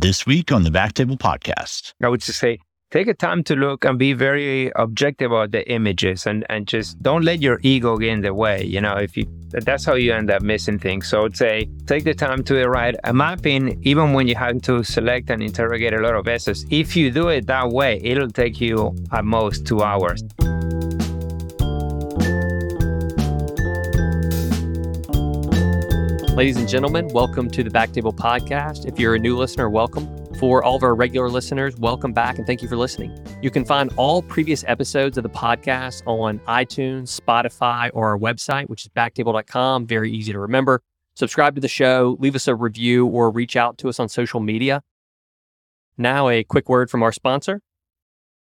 This week on the Backtable Podcast. I would just say take a time to look and be very objective about the images and, and just don't let your ego get in the way. You know, if you that's how you end up missing things. So I'd say take the time to write a mapping, even when you have to select and interrogate a lot of S's. If you do it that way, it'll take you at most two hours. Ladies and gentlemen, welcome to the Backtable Podcast. If you're a new listener, welcome. For all of our regular listeners, welcome back and thank you for listening. You can find all previous episodes of the podcast on iTunes, Spotify, or our website, which is backtable.com. Very easy to remember. Subscribe to the show, leave us a review, or reach out to us on social media. Now, a quick word from our sponsor.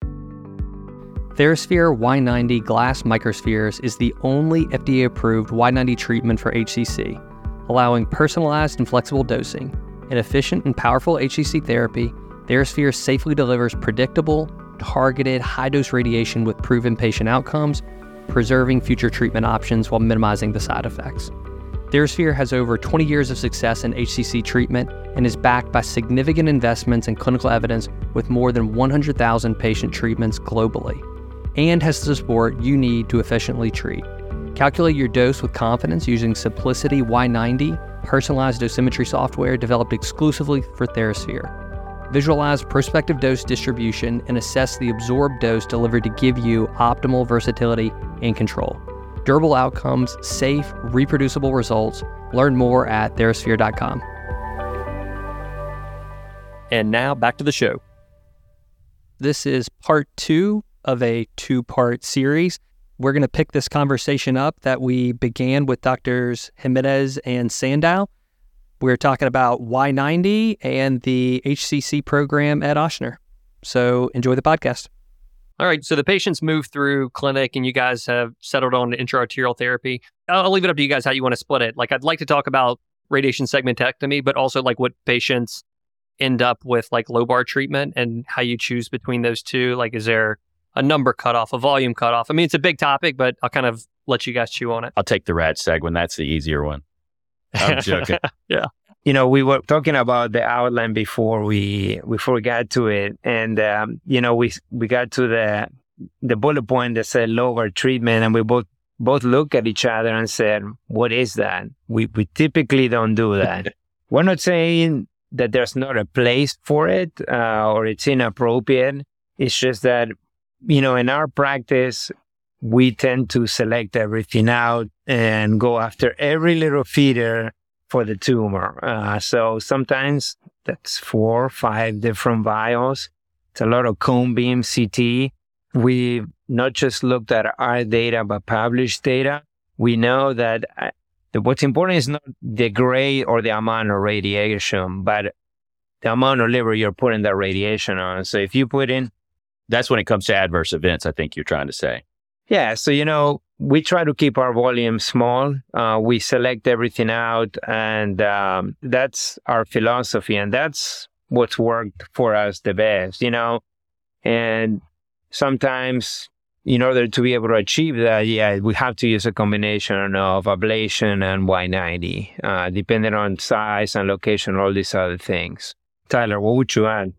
TheraSphere Y90 glass microspheres is the only FDA approved Y90 treatment for HCC allowing personalized and flexible dosing. An efficient and powerful HCC therapy, TheraSphere safely delivers predictable, targeted, high dose radiation with proven patient outcomes, preserving future treatment options while minimizing the side effects. TheraSphere has over 20 years of success in HCC treatment and is backed by significant investments in clinical evidence with more than 100,000 patient treatments globally, and has the support you need to efficiently treat. Calculate your dose with confidence using Simplicity Y90, personalized dosimetry software developed exclusively for TheraSphere. Visualize prospective dose distribution and assess the absorbed dose delivered to give you optimal versatility and control. Durable outcomes, safe, reproducible results. Learn more at therasphere.com. And now back to the show. This is part two of a two part series we're going to pick this conversation up that we began with Doctors Gimenez and Sandow. We're talking about Y90 and the HCC program at Ochsner. So enjoy the podcast. All right. So the patients move through clinic and you guys have settled on intraarterial therapy. I'll leave it up to you guys how you want to split it. Like, I'd like to talk about radiation segmentectomy, but also like what patients end up with like lobar treatment and how you choose between those two. Like, is there a number cutoff, a volume cutoff. I mean, it's a big topic, but I'll kind of let you guys chew on it. I'll take the rad seg when that's the easier one. I'm joking. yeah. You know, we were talking about the outline before we before we got to it, and um, you know, we we got to the the bullet point that said lobar treatment, and we both both looked at each other and said, "What is that?" We we typically don't do that. we're not saying that there's not a place for it uh, or it's inappropriate. It's just that you know, in our practice, we tend to select everything out and go after every little feeder for the tumor. Uh, so sometimes that's four or five different vials. It's a lot of cone beam CT. We not just looked at our data, but published data. We know that uh, what's important is not the grade or the amount of radiation, but the amount of liver you're putting that radiation on. So if you put in that's when it comes to adverse events, I think you're trying to say. Yeah. So, you know, we try to keep our volume small. Uh, we select everything out, and um, that's our philosophy. And that's what's worked for us the best, you know. And sometimes, in order to be able to achieve that, yeah, we have to use a combination of ablation and Y90, uh, depending on size and location, all these other things. Tyler, what would you add?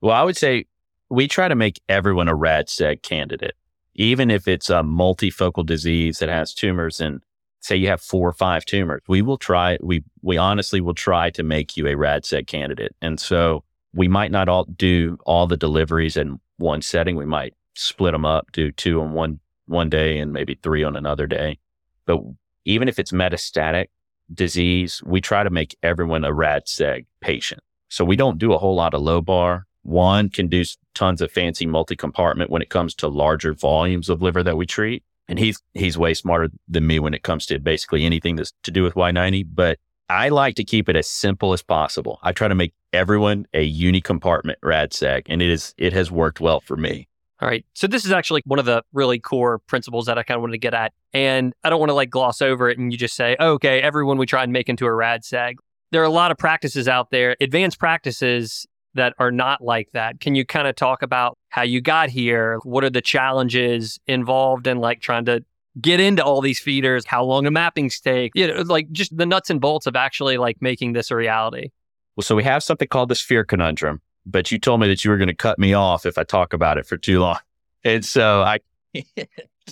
Well, I would say we try to make everyone a RadSeg candidate, even if it's a multifocal disease that has tumors and say you have four or five tumors. We will try, we, we honestly will try to make you a RadSeg candidate. And so we might not all do all the deliveries in one setting. We might split them up, do two on one, one day and maybe three on another day. But even if it's metastatic disease, we try to make everyone a RadSeg patient. So we don't do a whole lot of lobar. One can do tons of fancy multi-compartment when it comes to larger volumes of liver that we treat. And he's, he's way smarter than me when it comes to basically anything that's to do with Y90. But I like to keep it as simple as possible. I try to make everyone a uni compartment rad RadSeg and it is, it has worked well for me. All right. So this is actually one of the really core principles that I kind of wanted to get at. And I don't want to like gloss over it and you just say, oh, okay, everyone we try and make into a RadSeg. There are a lot of practices out there, advanced practices that are not like that. Can you kind of talk about how you got here? What are the challenges involved in like trying to get into all these feeders? How long do mappings take? You know, like just the nuts and bolts of actually like making this a reality. Well, so we have something called the sphere conundrum, but you told me that you were going to cut me off if I talk about it for too long. And so I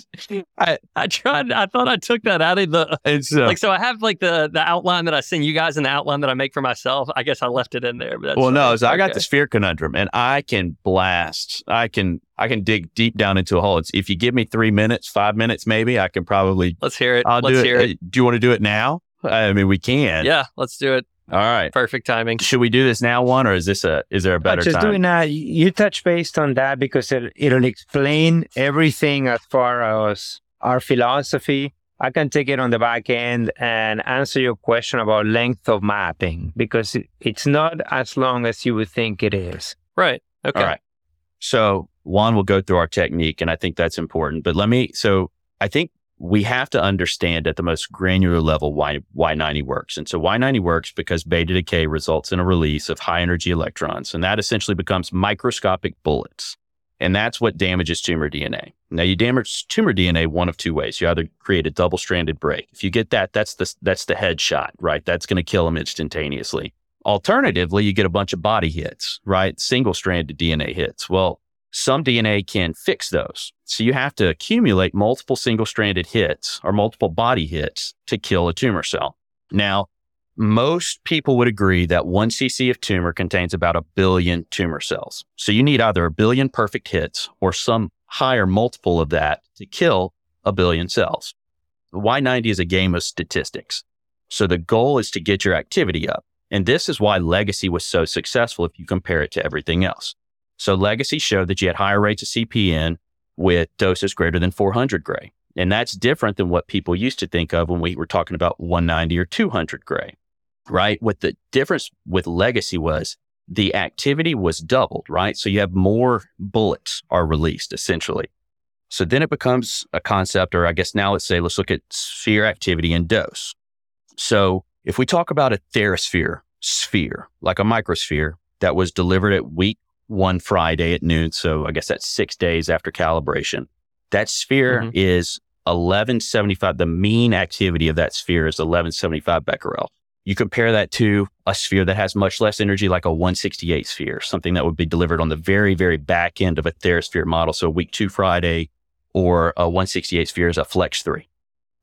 I, I tried. I thought I took that out of the so, like. So I have like the the outline that I send you guys and the outline that I make for myself. I guess I left it in there. But well, no, so I got the sphere conundrum, and I can blast. I can I can dig deep down into a hole. It's, if you give me three minutes, five minutes, maybe I can probably. Let's hear it. I'll let's do it. hear it. Uh, Do you want to do it now? I mean, we can. Yeah, let's do it. All right. Perfect timing. Should we do this now, one, or is this a is there a better uh, just time? doing that. You touch based on that because it, it'll explain everything as far as our philosophy. I can take it on the back end and answer your question about length of mapping because it, it's not as long as you would think it is. Right. Okay. All right. So Juan will go through our technique, and I think that's important. But let me. So I think we have to understand at the most granular level why Y90 works. And so Y90 works because beta decay results in a release of high energy electrons, and that essentially becomes microscopic bullets. And that's what damages tumor DNA. Now you damage tumor DNA one of two ways. You either create a double stranded break. If you get that, that's the that's the headshot, right? That's going to kill them instantaneously. Alternatively, you get a bunch of body hits, right? Single stranded DNA hits. Well, some DNA can fix those. So you have to accumulate multiple single stranded hits or multiple body hits to kill a tumor cell. Now, most people would agree that one cc of tumor contains about a billion tumor cells. So you need either a billion perfect hits or some higher multiple of that to kill a billion cells. Y90 is a game of statistics. So the goal is to get your activity up. And this is why Legacy was so successful if you compare it to everything else. So Legacy showed that you had higher rates of CPN with doses greater than 400 gray. And that's different than what people used to think of when we were talking about 190 or 200 gray, right? What the difference with Legacy was the activity was doubled, right? So you have more bullets are released essentially. So then it becomes a concept, or I guess now let's say, let's look at sphere activity and dose. So if we talk about a TheraSphere sphere, like a microsphere that was delivered at week one Friday at noon. So I guess that's six days after calibration. That sphere Mhm. is 1175. The mean activity of that sphere is 1175 becquerel. You compare that to a sphere that has much less energy, like a 168 sphere, something that would be delivered on the very, very back end of a TheraSphere model. So week two Friday or a 168 sphere is a flex three.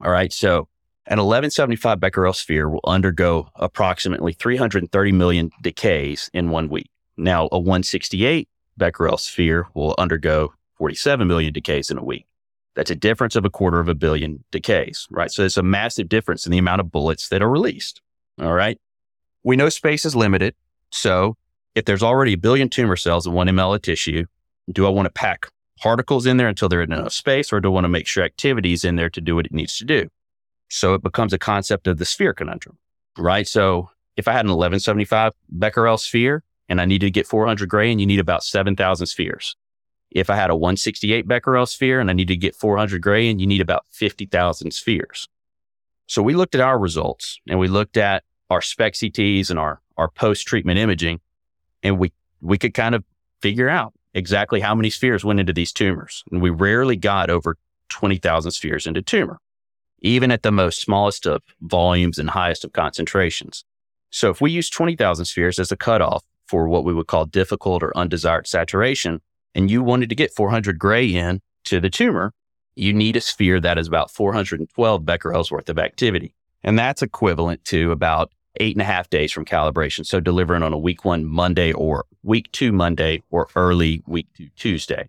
All right. So an 1175 becquerel sphere will undergo approximately 330 million decays in one week. Now, a 168 becquerel sphere will undergo 47 million decays in a week. That's a difference of a quarter of a billion decays, right? So it's a massive difference in the amount of bullets that are released. All right. We know space is limited. So if there's already a billion tumor cells in one ml of tissue, do I want to pack particles in there until they're in enough space, or do I want to make sure activity is in there to do what it needs to do? So it becomes a concept of the sphere conundrum, right? So if I had an 1175 becquerel sphere and I needed to get 400 gray, and you need about 7,000 spheres. If I had a 168 becquerel sphere and I needed to get 400 gray, and you need about 50,000 spheres. So we looked at our results and we looked at our SPECT CTs and our, our post treatment imaging, and we, we could kind of figure out exactly how many spheres went into these tumors. And we rarely got over 20,000 spheres into tumor, even at the most smallest of volumes and highest of concentrations. So if we use 20,000 spheres as a cutoff for what we would call difficult or undesired saturation, and you wanted to get 400 gray in to the tumor, you need a sphere that is about 412 becquerels worth of activity. And that's equivalent to about eight and a half days from calibration. So delivering on a week one Monday or week two Monday or early week two Tuesday.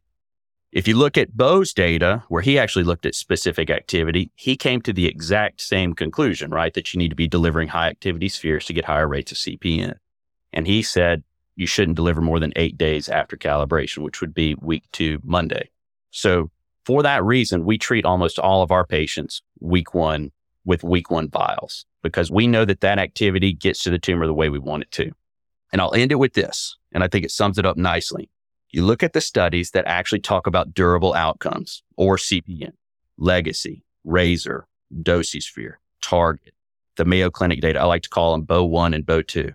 If you look at Bo's data, where he actually looked at specific activity, he came to the exact same conclusion, right? That you need to be delivering high activity spheres to get higher rates of CPN. And he said you shouldn't deliver more than eight days after calibration, which would be week two Monday. So for that reason, we treat almost all of our patients week one with week one vials because we know that that activity gets to the tumor the way we want it to. And I'll end it with this, and I think it sums it up nicely. You look at the studies that actually talk about durable outcomes or CPN, legacy, RASER, dosisphere, target, the Mayo Clinic data. I like to call them BO 1 and BO 2.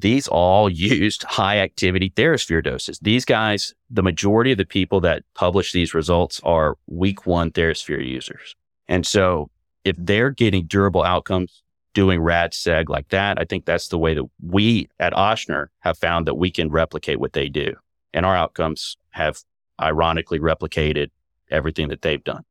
These all used high activity Therasphere doses. These guys, the majority of the people that publish these results are week one Therasphere users. And so if they're getting durable outcomes doing rad seg like that. I think that's the way that we at Ochsner have found that we can replicate what they do. And our outcomes have ironically replicated everything that they've done.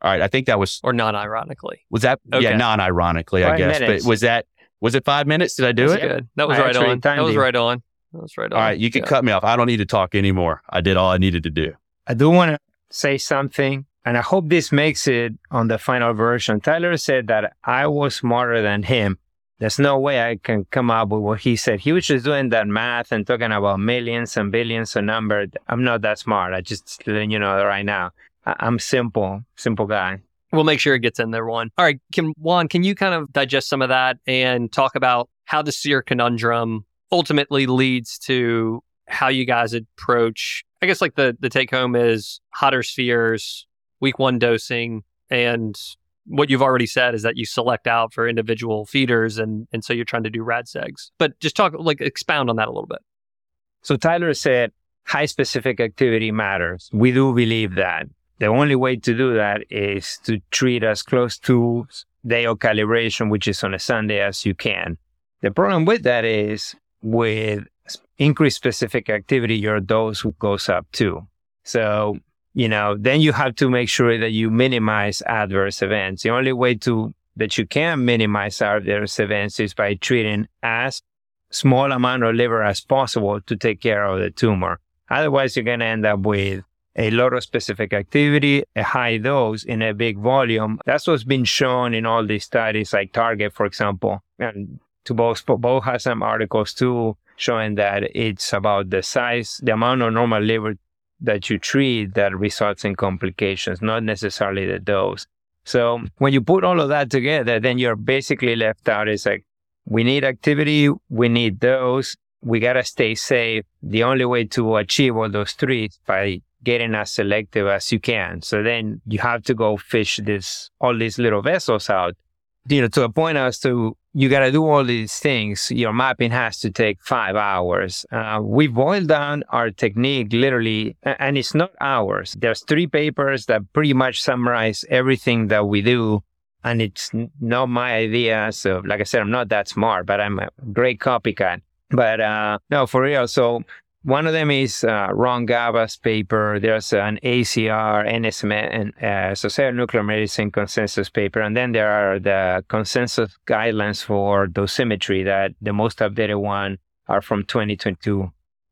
All right. I think that was, or non ironically. was that, Okay. yeah, non ironically, I guess. minutes. But was that, was it five minutes? Did I do That's it? good. That was I right on. That was you. right on. That was right on. All right. You can Yeah. cut me off. I don't need to talk anymore. I did all I needed to do. I do want to say something, and I hope this makes it on the final version. Tyler said that I was smarter than him. There's no way I can come up with what he said. He was just doing that math and talking about millions and billions of numbers. I'm not that smart. I just letting you know right now. I'm simple, simple guy. We'll make sure it gets in there, Juan. All right, can Juan, can you kind of digest some of that and talk about how the sphere conundrum ultimately leads to how you guys approach? I guess like the the take home is hotter spheres, week one dosing, and what you've already said is that you select out for individual feeders, and and so you're trying to do rad segs. But just talk like expound on that a little bit. So Tyler said high specific activity matters. We do believe that. The only way to do that is to treat as close to day of calibration, which is on a Sunday, as you can. The problem with that is with increased specific activity, your dose goes up too. So, you know, then you have to make sure that you minimize adverse events. The only way to that you can minimize adverse events is by treating as small amount of liver as possible to take care of the tumor. Otherwise, you're going to end up with a lot of specific activity, a high dose in a big volume. That's what's been shown in all these studies, like Target, for example. And to both, both has some articles too showing that it's about the size, the amount of normal liver that you treat that results in complications, not necessarily the dose. So when you put all of that together, then you're basically left out. It's like, we need activity, we need dose, we got to stay safe. The only way to achieve all those three is by getting as selective as you can. So then you have to go fish this, all these little vessels out, you know, to a point as to you got to do all these things. Your mapping has to take five hours. Uh, we boiled down our technique literally, and it's not ours. There's three papers that pretty much summarize everything that we do. And it's not my idea. So, like I said, I'm not that smart, but I'm a great copycat. But uh, no, for real. So one of them is uh, Ron Gava's paper. There's an ACR, NSM, and uh, Society of Nuclear Medicine consensus paper. And then there are the consensus guidelines for dosimetry that the most updated one are from 2022.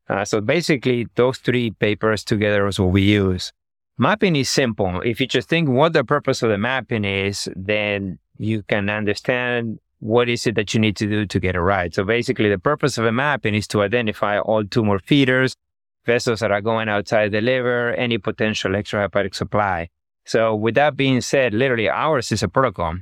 Uh, so basically, those three papers together is what we use. Mapping is simple. If you just think what the purpose of the mapping is, then you can understand what is it that you need to do to get it right. So basically, the purpose of a mapping is to identify all tumor feeders, vessels that are going outside the liver, any potential extrahepatic supply. So with that being said, literally ours is a protocol.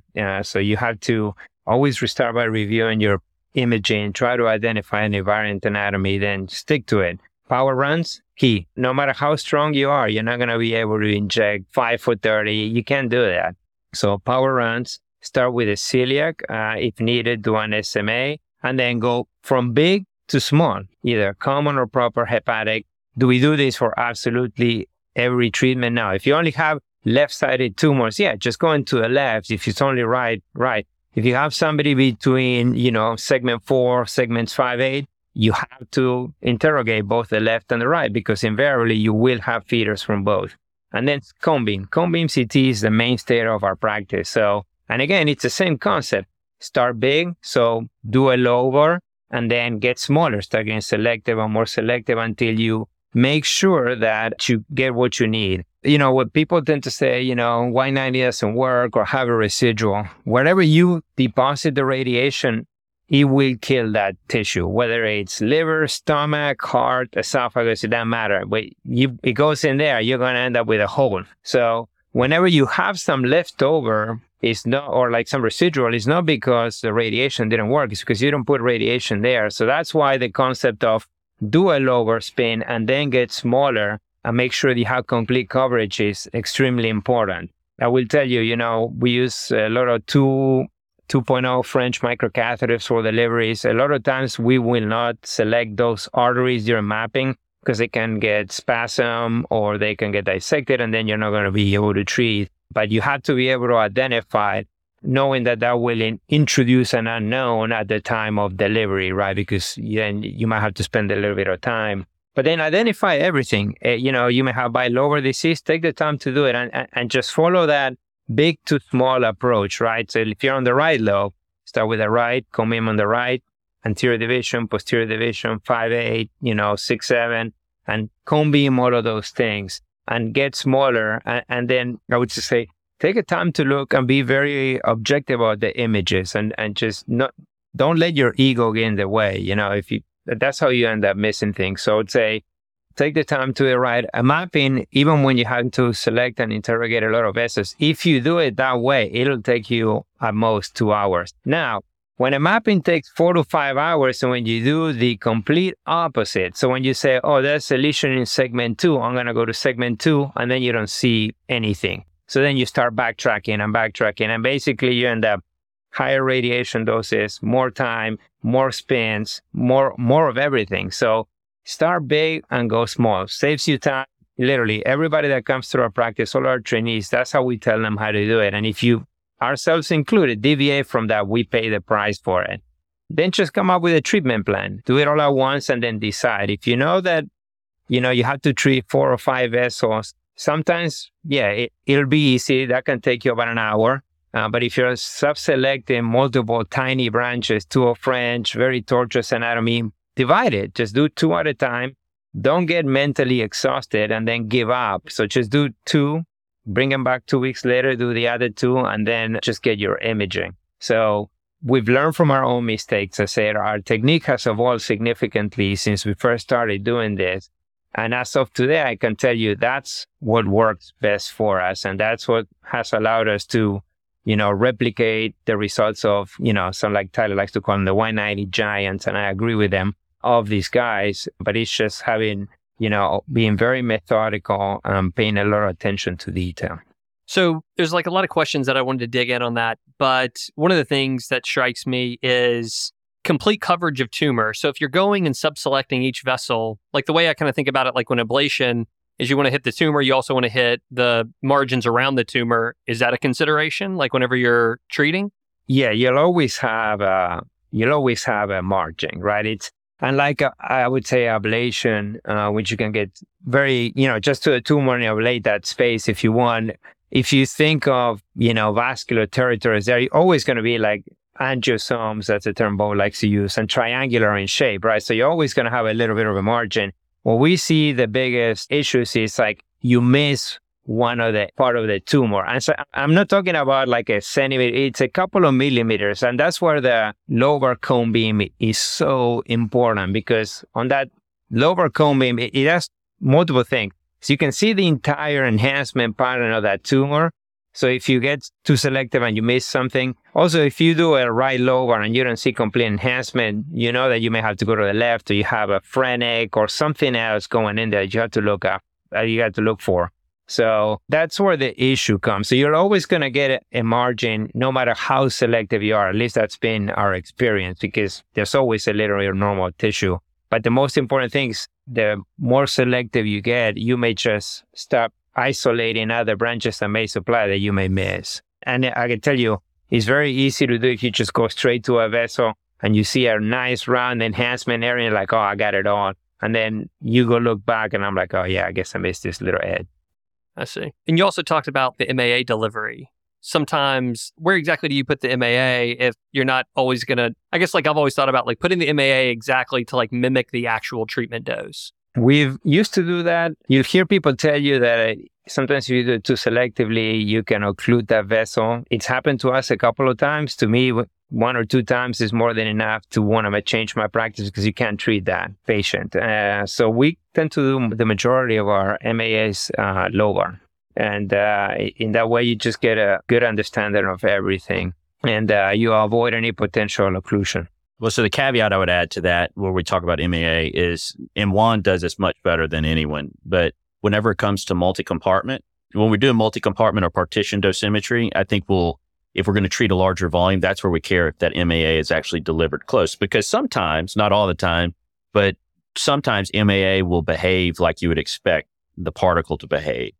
So you have to always restart by reviewing your imaging, try to identify any variant anatomy, then stick to it. Power runs, key. No matter how strong you are, you're not going to be able to inject 5 for 30. You can't do that. So power runs, start with a celiac, uh, if needed, do an SMA, and then go from big to small, either common or proper hepatic. Do we do this for absolutely every treatment? Now, if you only have left-sided tumors, yeah, just go into the left. If it's only right, right. If you have somebody between, you know, segment four, segments five, eight, you have to interrogate both the left and the right because invariably you will have feeders from both. And then. Cone beam CT is the mainstay of our practice. So, and again, it's the same concept. Start big, so do a lobar, and then get smaller. Start getting selective and more selective until you make sure that you get what you need. You know, what people tend to say, you know, Y90 doesn't work or have a residual. Wherever you deposit the radiation, it will kill that tissue, whether it's liver, stomach, heart, esophagus, it doesn't matter. But you, it goes in there, you're going to end up with a hole. So whenever you have some leftover, it's not, or like some residual, it's not because the radiation didn't work. It's because you don't put radiation there. So that's why the concept of do a lobar spin and then get smaller and make sure you have complete coverage is extremely important. I will tell you, you know, we use a lot of two 2.0 French microcatheters for deliveries. A lot of times we will not select those arteries during mapping because they can get spasm or they can get dissected and then you're not going to be able to treat. But you have to be able to identify knowing that that will in, introduce an unknown at the time of delivery, right? Because then you might have to spend a little bit of time. But then identify everything. Uh, you know, you may have bilobar disease. Take the time to do it and, and, and just follow that big to small approach, right? So if you're on the right lobe, start with the right, come in on the right, anterior division, posterior division, five, eight, you know, six, seven, and beam all of those things and get smaller. And, and then I would just say, take a time to look and be very objective about the images and, and just not, don't let your ego get in the way. You know, if you, that's how you end up missing things. So I would say, take the time to write a mapping, even when you have to select and interrogate a lot of vessels. If you do it that way, it'll take you at most two hours. Now, when a mapping takes four to five hours, and when you do the complete opposite, so when you say, oh, there's a lesion in segment two, I'm going to go to segment two, and then you don't see anything. So then you start backtracking and backtracking, and basically you end up higher radiation doses, more time, more spins, more more of everything. So start big and go small. Saves you time. Literally, everybody that comes through our practice, all our trainees, that's how we tell them how to do it. And if you ourselves included, deviate from that, we pay the price for it. Then just come up with a treatment plan. Do it all at once and then decide. If you know that, you know, you have to treat four or five vessels, sometimes, yeah, it, will be easy. That can take you about an hour. Uh, but if you're sub-selecting multiple tiny branches, two of French, very tortuous anatomy, divide it. Just do two at a time. Don't get mentally exhausted and then give up. So just do two bring them back two weeks later, do the other two, and then just get your imaging. So we've learned from our own mistakes. I said our technique has evolved significantly since we first started doing this. And as of today, I can tell you that's what works best for us. And that's what has allowed us to, you know, replicate the results of, you know, some like Tyler likes to call them the Y90 giants. And I agree with them of these guys, but it's just having you know, being very methodical, um, paying a lot of attention to detail. So there's like a lot of questions that I wanted to dig in on that. But one of the things that strikes me is complete coverage of tumor. So if you're going and subselecting each vessel, like the way I kind of think about it, like when ablation is you want to hit the tumor, you also want to hit the margins around the tumor. Is that a consideration? Like whenever you're treating? Yeah, you'll always have a you'll always have a margin, right? It's and like uh, I would say ablation, uh, which you can get very, you know, just to a tumor and ablate that space if you want. If you think of, you know, vascular territories, they're always going to be like angiosomes, that's a term Bo likes to use, and triangular in shape, right? So you're always going to have a little bit of a margin. What we see the biggest issues is like you miss one of the part of the tumor. And so I'm not talking about like a centimeter, it's a couple of millimeters. And that's where the lobar cone beam is so important because on that lobar cone beam, it, it has multiple things. So you can see the entire enhancement pattern of that tumor. So if you get too selective and you miss something, also if you do a right lobar and you don't see complete enhancement, you know that you may have to go to the left or you have a phrenic or something else going in there you have to look up, uh, you have to look for. So that's where the issue comes. So you're always going to get a margin no matter how selective you are. At least that's been our experience because there's always a little normal tissue. But the most important thing is the more selective you get, you may just stop isolating other branches that may supply that you may miss. And I can tell you, it's very easy to do if you just go straight to a vessel and you see a nice round enhancement area, like, oh, I got it all. And then you go look back and I'm like, oh, yeah, I guess I missed this little edge. I see. And you also talked about the MAA delivery. Sometimes, where exactly do you put the MAA if you're not always going to? I guess, like, I've always thought about like putting the MAA exactly to like mimic the actual treatment dose. We've used to do that. You'll hear people tell you that sometimes if you do it too selectively, you can occlude that vessel. It's happened to us a couple of times. To me, one or two times is more than enough to want to change my practice because you can't treat that patient. Uh, so we tend to do the majority of our MAS uh, lobar. And uh, in that way, you just get a good understanding of everything and uh, you avoid any potential occlusion. Well, so the caveat I would add to that, where we talk about MAA, is and Juan does this much better than anyone. But whenever it comes to multi compartment, when we do a multi compartment or partition dosimetry, I think we'll if we're going to treat a larger volume, that's where we care if that MAA is actually delivered close. Because sometimes, not all the time, but sometimes MAA will behave like you would expect the particle to behave.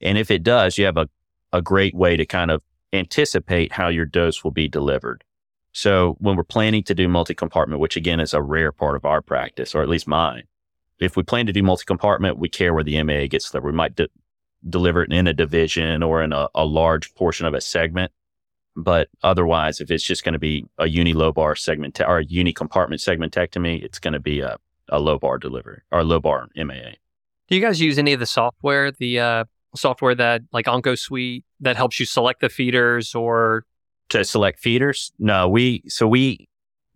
And if it does, you have a, a great way to kind of anticipate how your dose will be delivered. So when we're planning to do multi-compartment, which again is a rare part of our practice, or at least mine, if we plan to do multi-compartment, we care where the MAA gets delivered. We might de- deliver it in a division or in a, a large portion of a segment. But otherwise, if it's just going to be a uni lobar segment or a uni compartment segmentectomy, it's going to be a, a lobar delivery or low bar MAA. Do you guys use any of the software, the uh, software that like OncoSuite that helps you select the feeders or to select feeders? No, we so we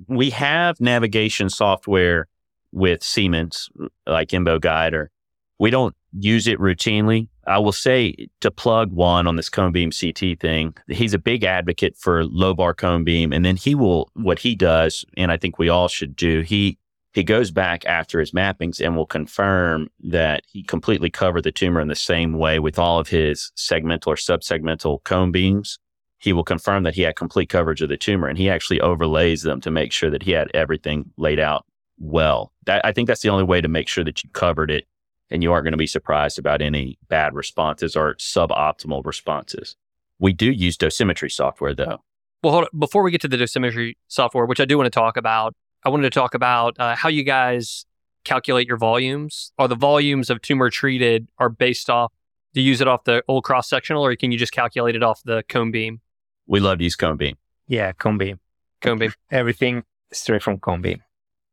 we have navigation software with Siemens like EmboGuide, or we don't use it routinely. I will say to plug one on this cone beam CT thing, he's a big advocate for low bar cone beam. And then he will, what he does, and I think we all should do, he, he goes back after his mappings and will confirm that he completely covered the tumor in the same way with all of his segmental or subsegmental cone beams. He will confirm that he had complete coverage of the tumor and he actually overlays them to make sure that he had everything laid out well. That, I think that's the only way to make sure that you covered it and you aren't going to be surprised about any bad responses or suboptimal responses. We do use dosimetry software though. Well, hold on. before we get to the dosimetry software, which I do want to talk about, I wanted to talk about uh, how you guys calculate your volumes. Are the volumes of tumor treated are based off? Do you use it off the old cross sectional, or can you just calculate it off the cone beam? We love to use cone beam. Yeah, cone beam. Cone beam. Everything straight from cone beam.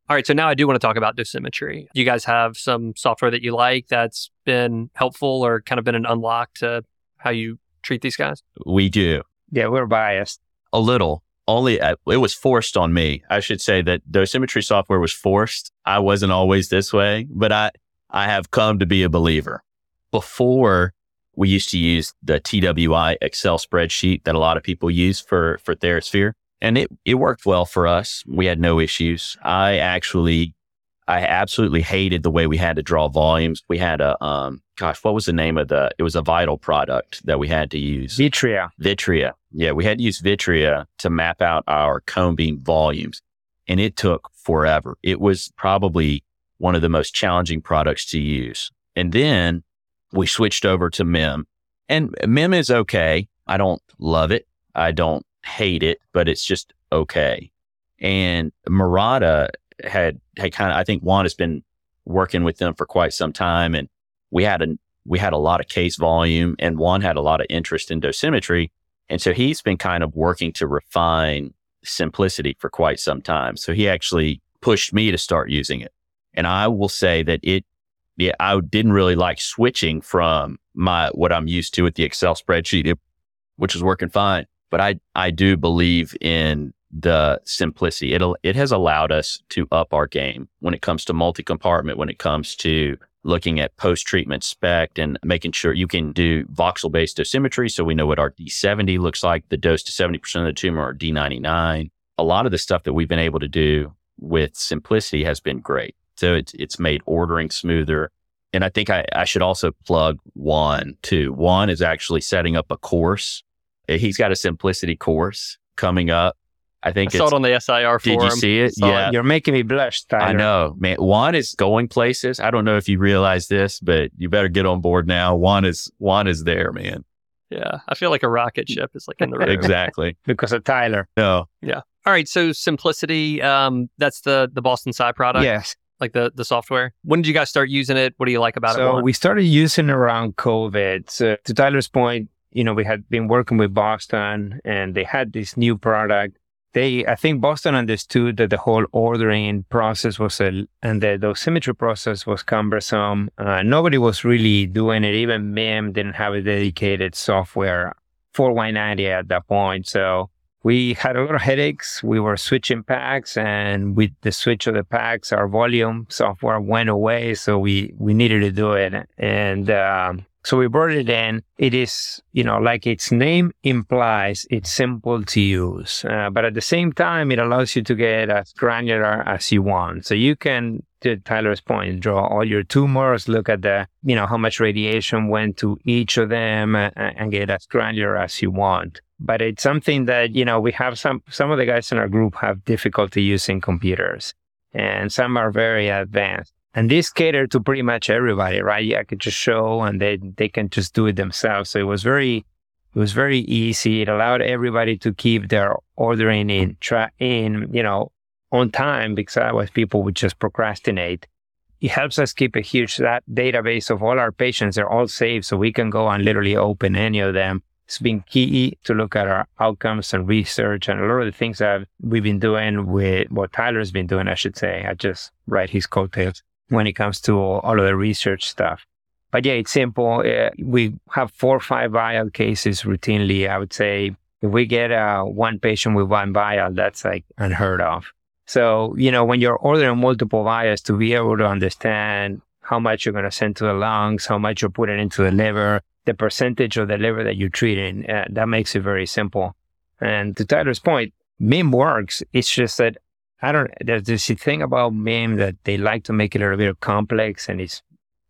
All right, so now I do want to talk about dosimetry. You guys have some software that you like that's been helpful or kind of been an unlock to how you treat these guys? We do. Yeah, we're biased. A little. Only uh, it was forced on me. I should say that dosimetry software was forced. I wasn't always this way, but I I have come to be a believer. Before we used to use the TWI Excel spreadsheet that a lot of people use for for TheraSphere and it, it worked well for us. We had no issues. I actually, I absolutely hated the way we had to draw volumes. We had a, um, gosh, what was the name of the, it was a vital product that we had to use. Vitrea. Vitrea. Yeah. We had to use Vitrea to map out our cone beam volumes and it took forever. It was probably one of the most challenging products to use. And then we switched over to MIM and MIM is okay. I don't love it. I don't hate it, but it's just okay. And Murata had had kind of I think Juan has been working with them for quite some time, and we had a we had a lot of case volume, and Juan had a lot of interest in dosimetry, and so he's been kind of working to refine simplicity for quite some time. So he actually pushed me to start using it, and I will say that it. Yeah, I didn't really like switching from my what I'm used to with the Excel spreadsheet, which is working fine but I, I do believe in the simplicity. It'll, it has allowed us to up our game when it comes to multi compartment, when it comes to looking at post treatment SPECT and making sure you can do voxel based dosimetry. So we know what our D70 looks like, the dose to 70% of the tumor or D99. A lot of the stuff that we've been able to do with simplicity has been great. So it's, it's made ordering smoother. And I think I, I should also plug Juan too. Juan is actually setting up a course He's got a simplicity course coming up. I think I saw it on the SIR Did forum. you see it? So yeah. You're making me blush, Tyler. I know, man. Juan is going places. I don't know if you realize this, but you better get on board now. Juan is Juan is there, man. Yeah, I feel like a rocket ship is like in the room. exactly. Because of Tyler. No. Yeah. All right. So simplicity. Um, that's the the Boston Sci product. Yes. Like the the software. When did you guys start using it? What do you like about so it? So we started using it around COVID. So to Tyler's point, you know, we had been working with Boston and they had this new product. They, I think Boston understood that the whole ordering process was a, and the dosimetry process was cumbersome. Uh, nobody was really doing it. Even MIM didn't have a dedicated software for Y90 at that point. So we had a lot of headaches. We were switching PACS and with the switch of the PACS, our volume software went away. So we, we needed to do it. And, um, so we brought it in. It is, you know, like its name implies, it's simple to use. Uh, but at the same time, it allows you to get as granular as you want. So you can, to Tyler's point, draw all your tumors, look at the, you know, how much radiation went to each of them uh, and get as granular as you want. But it's something that, you know, we have some, some of the guys in our group have difficulty using computers and some are very advanced. And this catered to pretty much everybody, right? I could just show and they, they can just do it themselves. So it was very It was very easy. It allowed everybody to keep their ordering in tra- in, you know, on time because otherwise people would just procrastinate. It helps us keep a huge that database of all our patients. They're all saved, so we can go and literally open any of them. It's been key to look at our outcomes and research and a lot of the things that we've been doing with what Tyler's been doing, I should say. I just write his coattails when it comes to all of the research stuff. But yeah, it's simple. Uh, we have four or five vial cases routinely. I would say if we get uh, one patient with one vial, that's like unheard of. So, you know, when you're ordering multiple vials to be able to understand how much you're going to send to the lungs, how much you're putting into the liver, the percentage of the liver that you're treating, uh, that makes it very simple. And to Tyler's point, MIM works. It's just that I don't, there's this thing about MIM that they like to make it a little bit complex and it's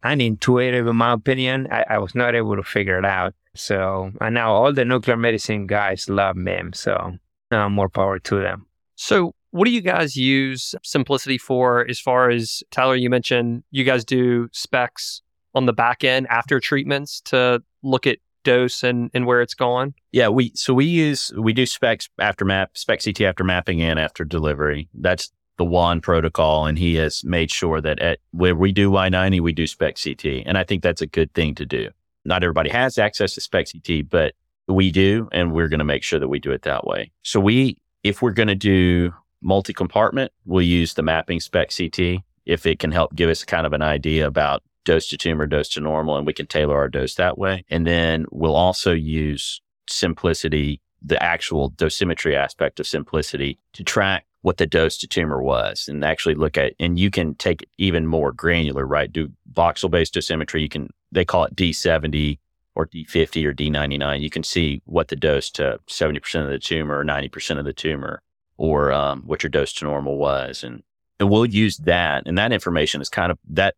unintuitive in my opinion. I, I, was not able to figure it out. So, and now all the nuclear medicine guys love MIM. So, uh, more power to them. So, what do you guys use Simplicity for as far as Tyler, you mentioned you guys do SPECTs on the back end after treatments to look at dose and, and where it's gone? Yeah, we so we use we do SPECTs after map, SPECT CT after mapping and after delivery. That's the Juan protocol, and he has made sure that at where we do Y90, we do SPECT CT. And I think that's a good thing to do. Not everybody has access to SPECT CT, but we do, and we're going to make sure that we do it that way. So we, if we're going to do multi compartment, we'll use the mapping SPECT CT if it can help give us kind of an idea about dose to tumor, dose to normal, and we can tailor our dose that way. And then we'll also use simplicity, the actual dosimetry aspect of simplicity to track what the dose to tumor was and actually look at, and you can take even more granular, right? Do voxel based dosimetry. You can, they call it D70 or D50 or D99. You can see what the dose to 70% of the tumor or 90% of the tumor or um, what your dose to normal was. And, and we'll use that. And that information is kind of that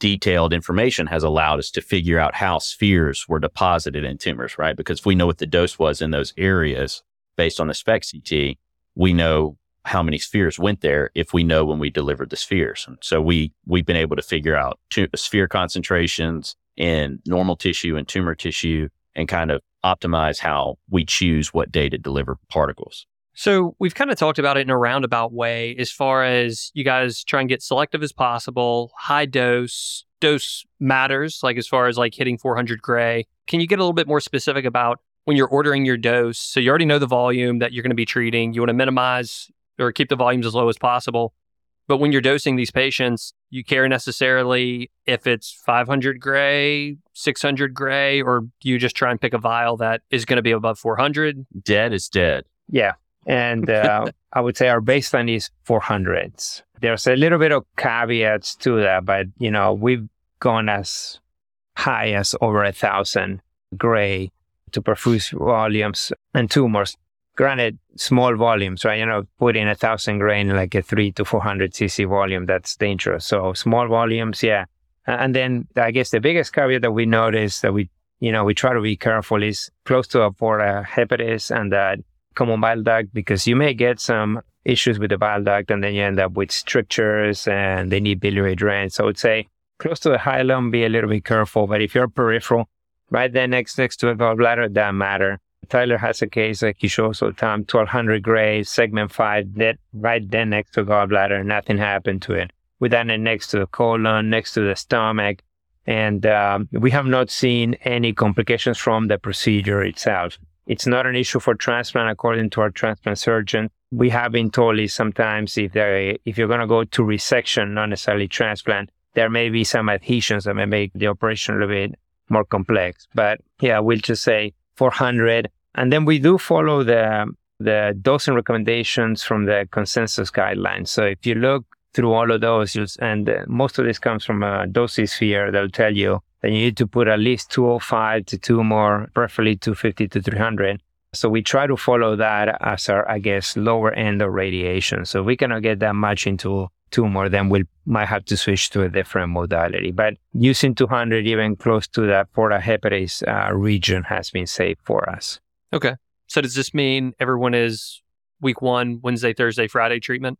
detailed information has allowed us to figure out how spheres were deposited in tumors, right? Because if we know what the dose was in those areas based on the SPECT CT, we know how many spheres went there if we know when we delivered the spheres. And so we we've been able to figure out tu- sphere concentrations in normal tissue and tumor tissue and kind of optimize how we choose what day to deliver particles. So we've kind of talked about it in a roundabout way as far as you guys try and get selective as possible, high dose, dose matters, like as far as like hitting 400 gray. Can you get a little bit more specific about when you're ordering your dose? So you already know the volume that you're going to be treating. You want to minimize or keep the volumes as low as possible. But when you're dosing these patients, you care necessarily if it's 500 gray, 600 gray, or you just try and pick a vial that is going to be above 400? Dead is dead. Yeah. And uh, I would say our baseline is 400s. There's a little bit of caveats to that, but you know, we've gone as high as over a thousand gray to perfuse volumes and tumors granted small volumes, right? You know, putting a thousand grain like a three to 400 cc volume, that's dangerous. So small volumes, yeah. And then I guess the biggest caveat that we notice that we, you know, we try to be careful is close to a porta hepatis and that common bile duct because you may get some issues with the bile duct and then you end up with strictures and they need biliary drain. So I would say close to the hilum, be a little bit careful. But if you're peripheral, right there next next to a gallbladder, it doesn't matter. Tyler has a case like he shows all the time, 1200 gray, segment five, that right there next to gallbladder, nothing happened to it. With that next to the colon, next to the stomach. And um, we have not seen any complications from the procedure itself. It's not an issue for transplant, according to our transplant surgeon. We have been told is sometimes if they if you're going to go to resection, not necessarily transplant, there may be some adhesions that may make the operation a little bit more complex. But yeah, we'll just say 400 and then we do follow the the dosing recommendations from the consensus guidelines. So if you look through all of those, and uh, most of this comes from a Dosisphere, they'll tell you that you need to put at least 205 to two more, preferably 250 to 300. So we try to follow that as our, I guess, lower end of radiation. So we cannot get that much into tumor, then we might have to switch to a different modality. But using 200, even close to that porta hepatis uh, region has been safe for us. Okay. So does this mean everyone is week one, Wednesday, Thursday, Friday treatment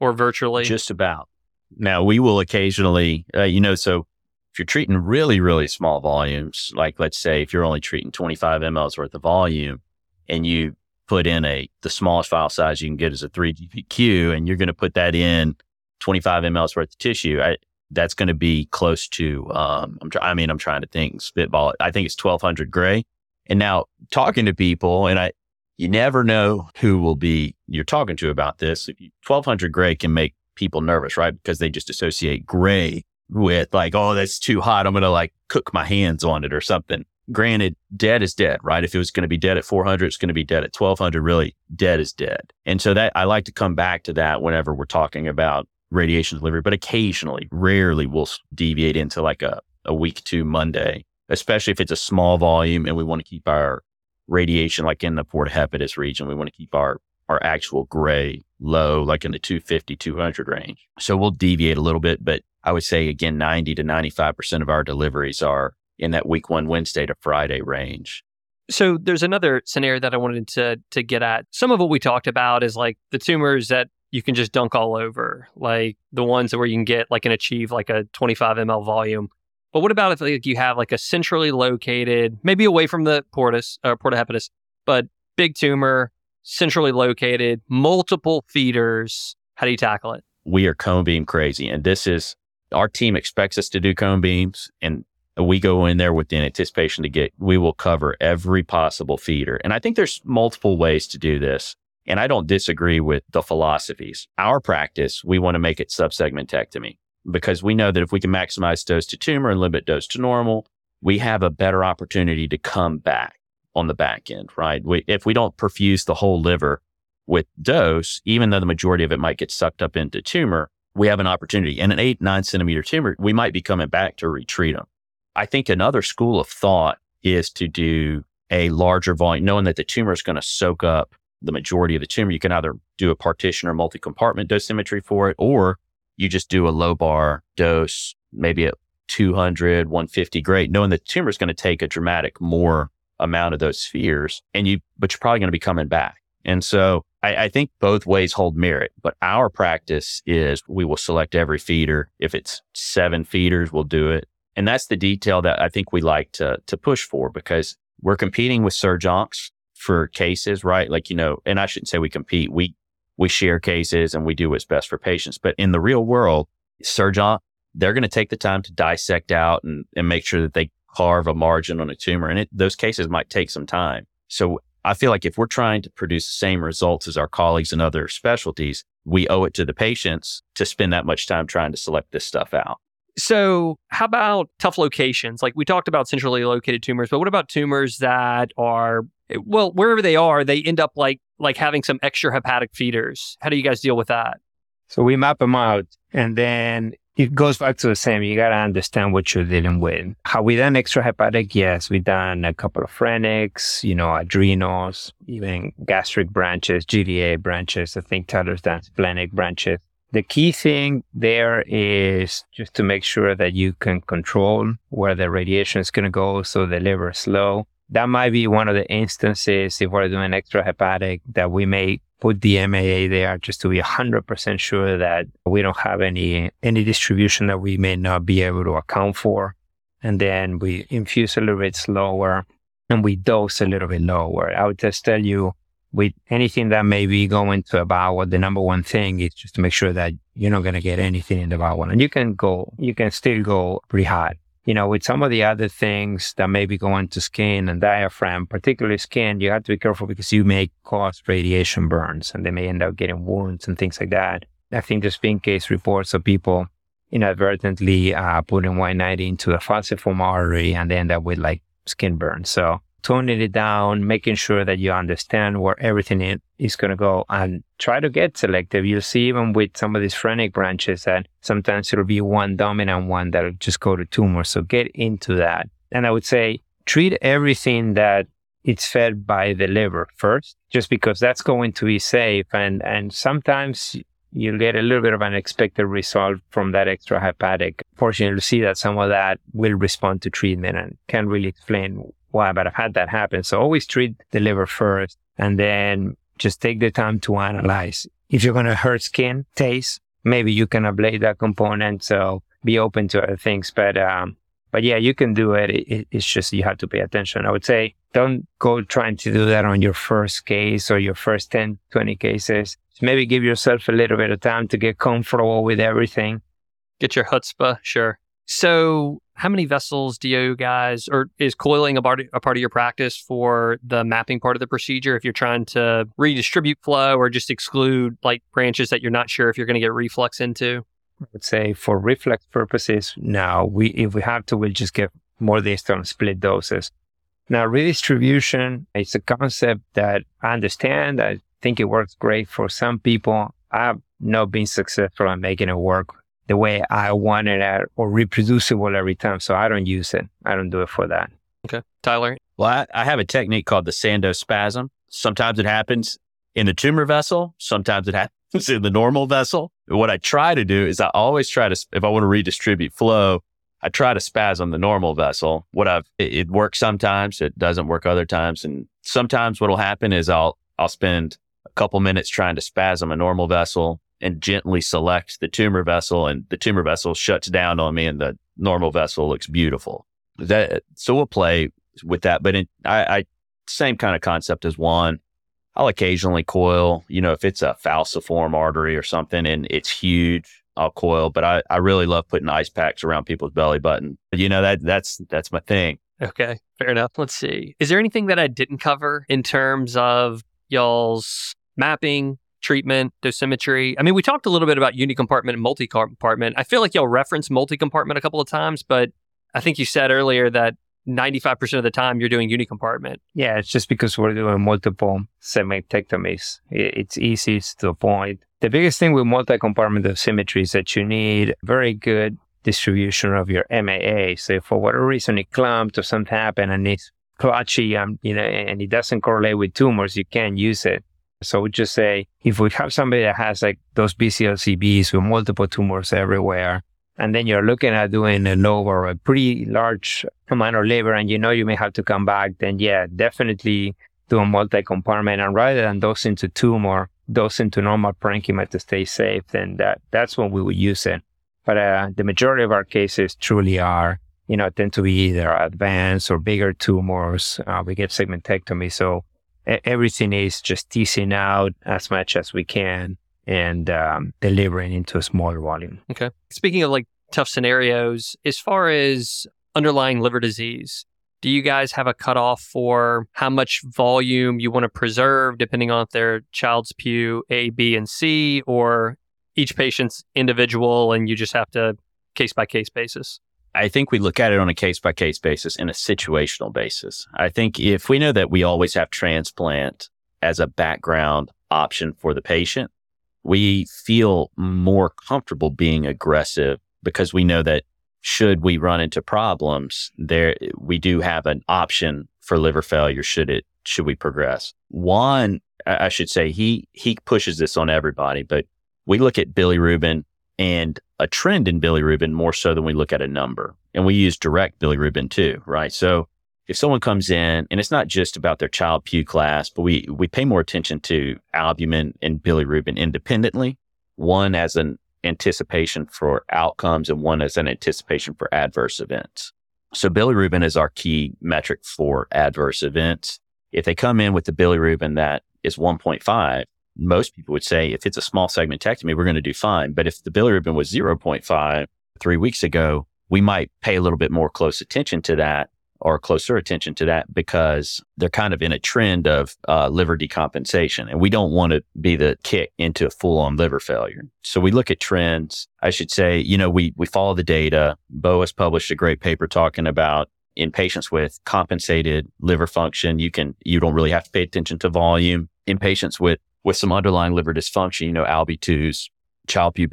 or virtually? Just about. Now, we will occasionally, uh, you know, so If you're treating really, really small volumes, like let's say if you're only treating 25 mLs worth of volume and you put in a, the smallest file size you can get is a 3 GBq and you're going to put that in 25 mLs worth of tissue, I, that's going to be close to, um, I'm try- I mean, I'm trying to think, spitball. I think it's 1200 gray. And now talking to people, and I, you never know who will be you're talking to about this. 1200 gray can make people nervous, right? Because they just associate gray with like, oh, that's too hot. I'm going to like cook my hands on it or something. Granted, dead is dead, right? If it was going to be dead at 400, it's going to be dead at 1200. Really, dead is dead. And so that I like to come back to that whenever we're talking about radiation delivery, but occasionally, rarely we'll deviate into like a, a week two Monday, especially if it's a small volume and we want to keep our radiation like in the Porta Hepatis region. We want to keep our our actual gray low, like in the 250, 200 range. So we'll deviate a little bit, but I would say again, 90 to 95% of our deliveries are in that week one Wednesday to Friday range. So there's another scenario that I wanted to to get at. Some of what we talked about is like the tumors that you can just dunk all over, like the ones where you can get like and achieve like a 25 ml volume. But what about if like you have like a centrally located, maybe away from the portus, uh, porta hepatis, but big tumor, centrally located, multiple feeders? How do you tackle it? We are cone beam crazy, and this is our team expects us to do cone beams, and we go in there with the anticipation to get. We will cover every possible feeder, and I think there's multiple ways to do this. And I don't disagree with the philosophies. Our practice, we want to make it subsegmentectomy because we know that if we can maximize dose to tumor and limit dose to normal, we have a better opportunity to come back on the back end, right? We, if we don't perfuse the whole liver with dose, even though the majority of it might get sucked up into tumor, we have an opportunity. And an eight, nine centimeter tumor, we might be coming back to retreat them. I think another school of thought is to do a larger volume, knowing that the tumor is going to soak up the majority of the tumor, you can either do a partition or multi compartment dosimetry for it, or you just do a lobar dose, maybe at 200, 150, great, knowing the tumor is going to take a dramatic more amount of those spheres and you, but you're probably going to be coming back. And so I, I, think both ways hold merit, but our practice is we will select every feeder. If it's seven feeders, we'll do it. And that's the detail that I think we like to, to push for because we're competing with Surg-Oncs for cases, right? Like, you know, and I shouldn't say we compete. We, we share cases and we do what's best for patients. But in the real world, surgeon, they're going to take the time to dissect out and, and make sure that they carve a margin on a tumor. And it, those cases might take some time. So I feel like if we're trying to produce the same results as our colleagues in other specialties, we owe it to the patients to spend that much time trying to select this stuff out. So, how about tough locations? Like we talked about centrally located tumors, but what about tumors that are well, wherever they are, they end up like like having some extra hepatic feeders. How do you guys deal with that? So we map them out, and then it goes back to the same. You gotta understand what you're dealing with. How we done extra hepatic? Yes, we done a couple of phrenics, you know, adrenals, even gastric branches, GDA branches. I think Tyler's done splenic branches. The key thing there is just to make sure that you can control where the radiation is going to go so the liver is low that might be one of the instances if we're doing extra hepatic that we may put the MAA there just to be 100% sure that we don't have any any distribution that we may not be able to account for. And then we infuse a little bit slower and we dose a little bit lower. I would just tell you with anything that may be going to a bowel, the number one thing is just to make sure that you're not going to get anything in the bowel. And you can go, you can still go pretty hot you know, with some of the other things that may be going to skin and diaphragm, particularly skin, you have to be careful because you may cause radiation burns and they may end up getting wounds and things like that. I think there's been case reports of people inadvertently uh, putting Y90 into the falciform artery and they end up with like skin burns. So toning it down, making sure that you understand where everything is going to go and try to get selective. You'll see even with some of these phrenic branches that sometimes it'll be one dominant one that'll just go to tumor. So get into that. And I would say treat everything that it's fed by the liver first, just because that's going to be safe. And, and sometimes you'll get a little bit of an expected result from that extra hepatic. Fortunately, you'll see that some of that will respond to treatment and can really explain why, but I've had that happen. So always treat the liver first and then just take the time to analyze. If you're going to hurt skin, taste, maybe you can ablate that component. So be open to other things. But um, But yeah, you can do it. it. It's just you have to pay attention. I would say don't go trying to do that on your first case or your first 10, 20 cases. Maybe give yourself a little bit of time to get comfortable with everything. Get your chutzpah, sure. So, how many vessels do you guys, or is coiling a part, a part of your practice for the mapping part of the procedure? If you're trying to redistribute flow or just exclude like branches that you're not sure if you're going to get reflux into? I would say for reflex purposes, now we if we have to, we'll just get more distal and split doses. Now, redistribution is a concept that I understand. I think it works great for some people. I've not been successful in making it work the way I want it at or reproducible every time. So I don't use it. I don't do it for that. Okay. Tyler? Well, I, I have a technique called the sandospasm. Sometimes it happens in the tumor vessel. Sometimes it happens in the normal vessel. What I try to do is I always try to, if I want to redistribute flow, I try to spasm the normal vessel. What I've, it, it works sometimes. It doesn't work other times. And sometimes what'll happen is I'll, I'll spend a couple minutes trying to spasm a normal vessel and gently select the tumor vessel and the tumor vessel shuts down on me and the normal vessel looks beautiful. That, so we'll play with that, but in, I, I, same kind of concept as Juan. I'll occasionally coil, you know, if it's a falciform artery or something and it's huge, I'll coil, but I, I really love putting ice packs around people's belly button. You know, that that's that's my thing. Okay, fair enough. Let's see. Is there anything that I didn't cover in terms of y'all's mapping, treatment, dosimetry? I mean, we talked a little bit about unicompartment and multi-compartment. I feel like y'all referenced multi-compartment a couple of times, but I think you said earlier that 95% of the time you're doing unicompartment. Yeah, it's just because we're doing multiple segmentectomies. It's easy, to the point. The biggest thing with multi-compartment dosimetry is that you need very good distribution of your MAA. So for whatever reason it clumped or something happened and it's clutchy, um, you know, and it doesn't correlate with tumors, you can't use it. So we just say if we have somebody that has like those BCLCBs with multiple tumors everywhere, and then you're looking at doing a low or a pretty large amount of labor, and you know you may have to come back, then yeah, definitely do a multi-compartment. And rather than dose into tumor, dose into normal parenchyma to stay safe, then that that's when we would use it. But uh, the majority of our cases truly are, you know, tend to be either advanced or bigger tumors. Uh, we get segmentectomy, so everything is just teasing out as much as we can and um, delivering into a smaller volume. Okay. Speaking of like tough scenarios, as far as underlying liver disease, do you guys have a cutoff for how much volume you want to preserve depending on if they're Child-Pugh A, B, and C, or each patient's individual and you just have to case by case basis? I think we look at it on a case by case basis and a situational basis. I think if we know that we always have transplant as a background option for the patient, we feel more comfortable being aggressive because we know that should we run into problems, there we do have an option for liver failure should it should we progress. One, I should say he he pushes this on everybody, but we look at bilirubin and a trend in bilirubin more so than we look at a number. And we use direct bilirubin too, right? So if someone comes in and it's not just about their Child-Pugh class, but we, we pay more attention to albumin and bilirubin independently, one as an anticipation for outcomes and one as an anticipation for adverse events. So bilirubin is our key metric for adverse events. If they come in with the bilirubin that is 1.5, most people would say if it's a small segmentectomy, we're going to do fine. But if the bilirubin was 0.5 three weeks ago, we might pay a little bit more close attention to that or closer attention to that because they're kind of in a trend of uh, liver decompensation. And we don't want to be the kick into a full on liver failure. So we look at trends. I should say, you know, we, we follow the data. Bo has published a great paper talking about in patients with compensated liver function, you can, you don't really have to pay attention to volume. In patients with with some underlying liver dysfunction, you know, ALB2s, Child-Pugh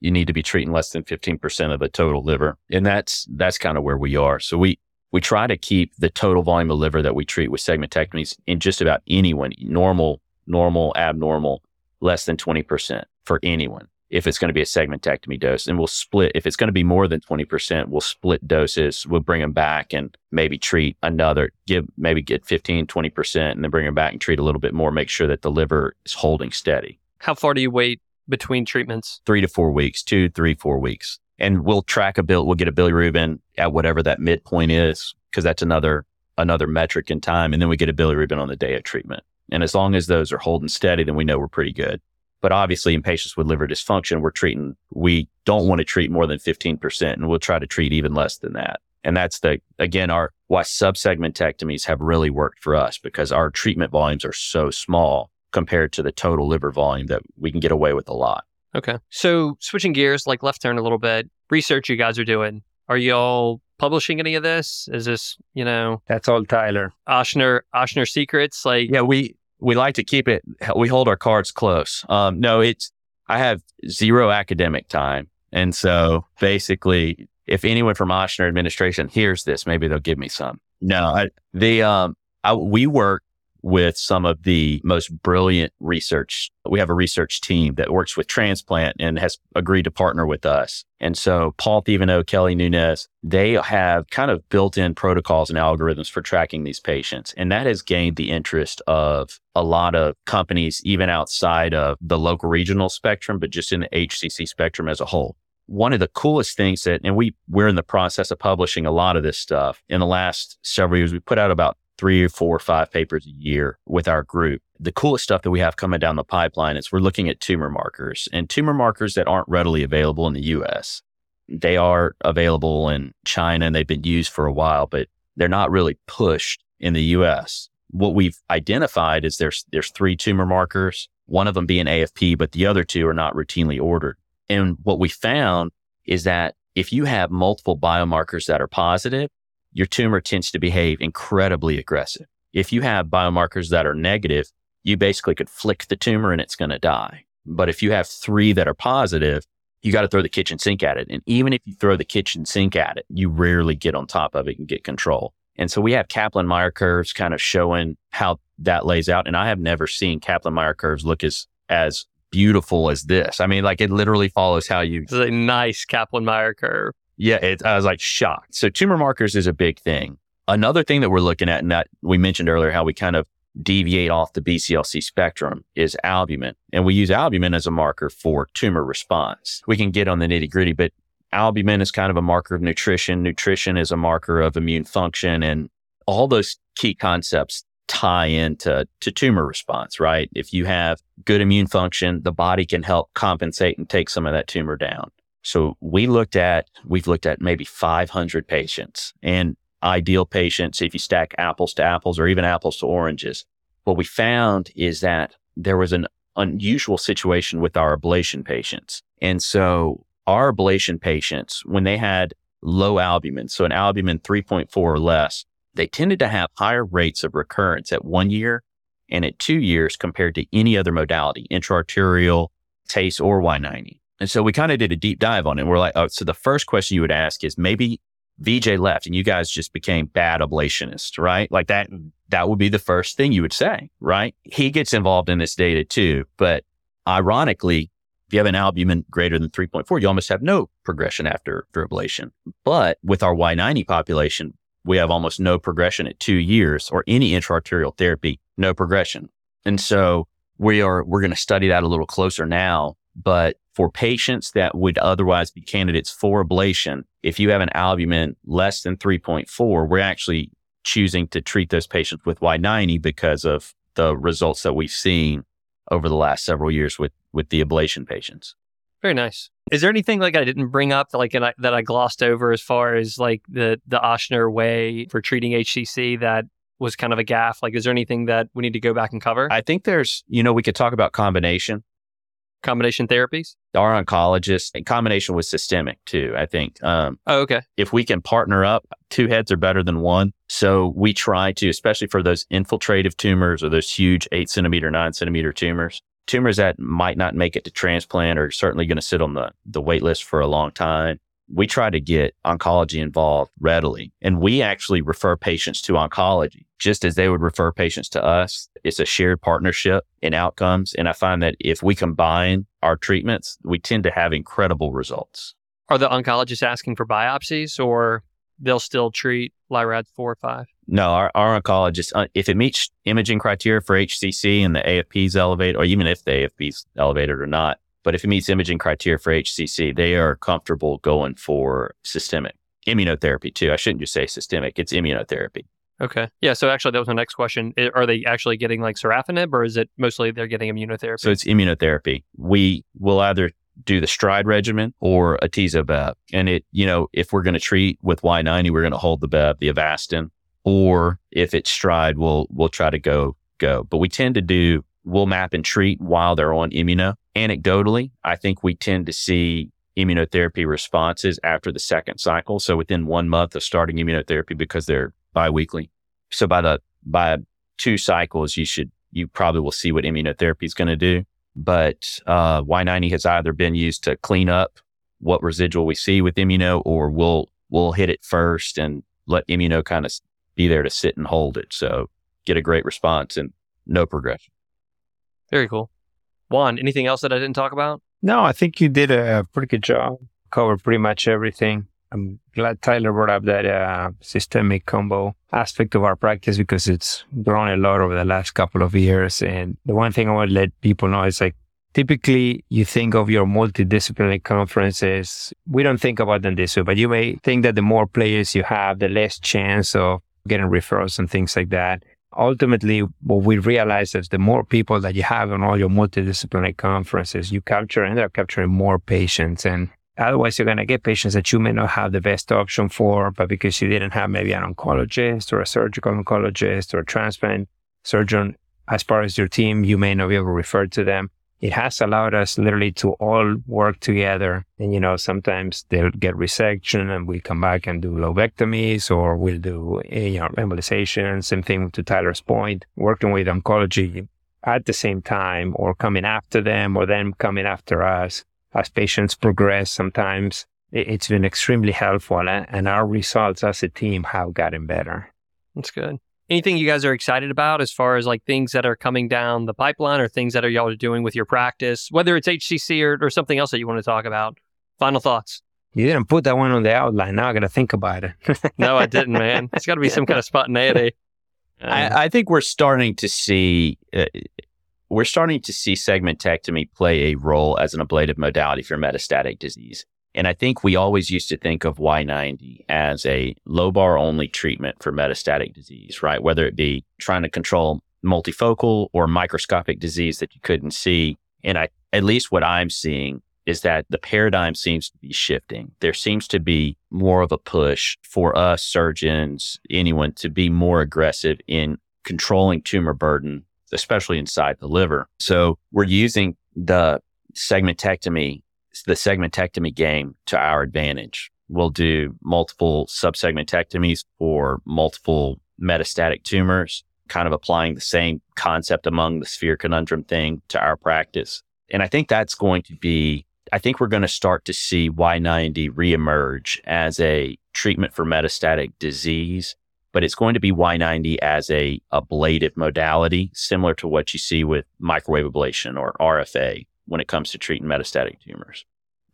you need to be treating less than 15% of the total liver. And that's, that's kind of where we are. So we, we try to keep the total volume of liver that we treat with segmentectomies in just about anyone, normal, normal, abnormal, less than 20% for anyone if it's going to be a segmentectomy dose. And we'll split, if it's going to be more than 20%, we'll split doses. We'll bring them back and maybe treat another, give, maybe get 15, 20%, and then bring them back and treat a little bit more, make sure that the liver is holding steady. How far do you wait between treatments? Three to four weeks, two, three, four weeks. and we'll track a bill. We'll get a bilirubin at whatever that midpoint is, because that's another another metric in time. And then we get a bilirubin on the day of treatment. And as long as those are holding steady, then we know we're pretty good. But obviously, in patients with liver dysfunction, we're treating. We don't want to treat more than fifteen percent, and we'll try to treat even less than that. And that's the again our why subsegmentectomies have really worked for us because our treatment volumes are so small compared to the total liver volume that we can get away with a lot. Okay. So switching gears, like left turn a little bit, research you guys are doing. Are you all publishing any of this? Is this, you know, That's all Tyler. Ochsner Ochsner secrets? Like Yeah, we we like to keep it. We hold our cards close. Um, no, it's I have zero academic time, and so basically, if anyone from Ochsner administration hears this, maybe they'll give me some. No, I, the um, I, we work with some of the most brilliant research. We have a research team that works with transplant and has agreed to partner with us. And so Paul Thevenot, Kelly Nunez, they have kind of built in protocols and algorithms for tracking these patients. And that has gained the interest of a lot of companies, even outside of the local regional spectrum, but just in the HCC spectrum as a whole one of the coolest things that, and we we're in the process of publishing a lot of this stuff in the last several years. We put out about three or four or five papers a year with our group. The coolest stuff that we have coming down the pipeline is we're looking at tumor markers and tumor markers that aren't readily available in the U.S. They are available in China and they've been used for a while, but they're not really pushed in the U.S. What we've identified is there's there's three tumor markers, one of them being AFP, but the other two are not routinely ordered. And what we found is that if you have multiple biomarkers that are positive, your tumor tends to behave incredibly aggressive. If you have biomarkers that are negative, you basically could flick the tumor and it's going to die. But if you have three that are positive, you got to throw the kitchen sink at it. And even if you throw the kitchen sink at it, you rarely get on top of it and get control. And so we have Kaplan Meier curves kind of showing how that lays out. And I have never seen Kaplan Meier curves look as, as beautiful as this. I mean, like it literally follows how you. Is a nice Kaplan Meier curve. Yeah, it, I was like shocked. So tumor markers is a big thing. Another thing that we're looking at, and that we mentioned earlier, how we kind of deviate off the BCLC spectrum is albumin. And we use albumin as a marker for tumor response. We can get on the nitty gritty, but albumin is kind of a marker of nutrition. Nutrition is a marker of immune function and all those key concepts tie into to tumor response, right? If you have good immune function, the body can help compensate and take some of that tumor down. So we looked at, we've looked at maybe 500 patients and ideal patients, if you stack apples to apples or even apples to oranges. What we found is that there was an unusual situation with our ablation patients. And so our ablation patients, when they had low albumin, so an albumin 3.4 or less, they tended to have higher rates of recurrence at one year and at two years compared to any other modality, intraarterial, TACE, or Y90. And so we kind of did a deep dive on it. We're like, oh, so the first question you would ask is maybe VJ left and you guys just became bad ablationists, right? Like that, mm-hmm. that would be the first thing you would say, right? He gets involved in this data too. But ironically, if you have an albumin greater than 3.4, you almost have no progression after, after ablation. But with our Y90 population, we have almost no progression at two years or any intraarterial therapy, no progression. And so we are, we're going to study that a little closer now. But for patients that would otherwise be candidates for ablation, if you have an albumin less than 3.4, we're actually choosing to treat those patients with Y90 because of the results that we've seen over the last several years with, with the ablation patients. Very nice. Is there anything like I didn't bring up that like I, that I glossed over as far as like the the Ochsner way for treating HCC that was kind of a gaff? Like, is there anything that we need to go back and cover? I think there's, you know, we could talk about combination. Combination therapies. Our oncologist, in combination with systemic too. I think um, Oh, okay. if we can partner up, two heads are better than one. So we try to, especially for those infiltrative tumors or those huge eight centimeter, nine centimeter tumors, tumors that might not make it to transplant are certainly going to sit on the, the wait list for a long time. We try to get oncology involved readily. And we actually refer patients to oncology just as they would refer patients to us. It's a shared partnership in outcomes. And I find that if we combine our treatments, we tend to have incredible results. Are the oncologists asking for biopsies or they'll still treat LIRAD four or five? No, our, our oncologist, uh, if it meets imaging criteria for HCC and the AFP is elevated, or even if the AFP is elevated or not, But if it meets imaging criteria for HCC, they are comfortable going for systemic immunotherapy too. I shouldn't just say systemic; it's immunotherapy. Okay. Yeah. So actually, that was my next question. Are they actually getting like sorafenib, or is it mostly they're getting immunotherapy? So it's immunotherapy. We will either do the stride regimen or atezo-bev. And it, you know, if we're going to treat with Y90, we're going to hold the bev, the Avastin, or if it's stride, we'll, we'll try to go, go. But we tend to do, we'll map and treat while they're on immuno. Anecdotally, I think we tend to see immunotherapy responses after the second cycle. So within one month of starting immunotherapy because they're biweekly. So by the, by two cycles, you should, you probably will see what immunotherapy is going to do but uh, Y90 has either been used to clean up what residual we see with immuno, or we'll we'll hit it first and let immuno kind of be there to sit and hold it. So get a great response and no progression. Very cool. Juan, anything else that I didn't talk about? No, I think you did a pretty good job. Covered pretty much everything. I'm glad Tyler brought up that uh, systemic combo aspect of our practice because it's grown a lot over the last couple of years. And the one thing I want to let people know is like, typically you think of your multidisciplinary conferences. We don't think about them this way, but you may think that the more players you have, the less chance of getting referrals and things like that. Ultimately, what we realize is the more people that you have on all your multidisciplinary conferences, you capture, end up capturing more patients. And Otherwise, you're going to get patients that you may not have the best option for, but because you didn't have maybe an oncologist or a surgical oncologist or a transplant surgeon as part of your team, you may not be able to refer to them. It has allowed us literally to all work together. And, you know, sometimes they'll get resection and we come back and do lobectomies or we'll do, eh, you know, embolization. Same thing to Tyler's point, working with oncology at the same time or coming after them or them coming after us as patients progress, sometimes it's been extremely helpful and our results as a team have gotten better. That's good. Anything you guys are excited about as far as like things that are coming down the pipeline or things that are y'all doing with your practice, whether it's HCC or, or something else that you want to talk about? Final thoughts. You didn't put that one on the outline. Now I got to think about it. no, I didn't, man. It's got to be some kind of spontaneity. I, I, think we're starting to see uh, we're starting to see segmentectomy play a role as an ablative modality for metastatic disease. And I think we always used to think of Y90 as a lobar only treatment for metastatic disease, right? Whether it be trying to control multifocal or microscopic disease that you couldn't see. And I, at least what I'm seeing is that the paradigm seems to be shifting. There seems to be more of a push for us surgeons, anyone to be more aggressive in controlling tumor burden especially inside the liver. So we're using the segmentectomy, the segmentectomy game to our advantage. We'll do multiple subsegmentectomies for multiple metastatic tumors, kind of applying the same concept among the sphere conundrum thing to our practice. And I think that's going to be, I think we're going to start to see Y90 reemerge as a treatment for metastatic disease but it's going to be Y90 as a ablative modality, similar to what you see with microwave ablation or RFA when it comes to treating metastatic tumors.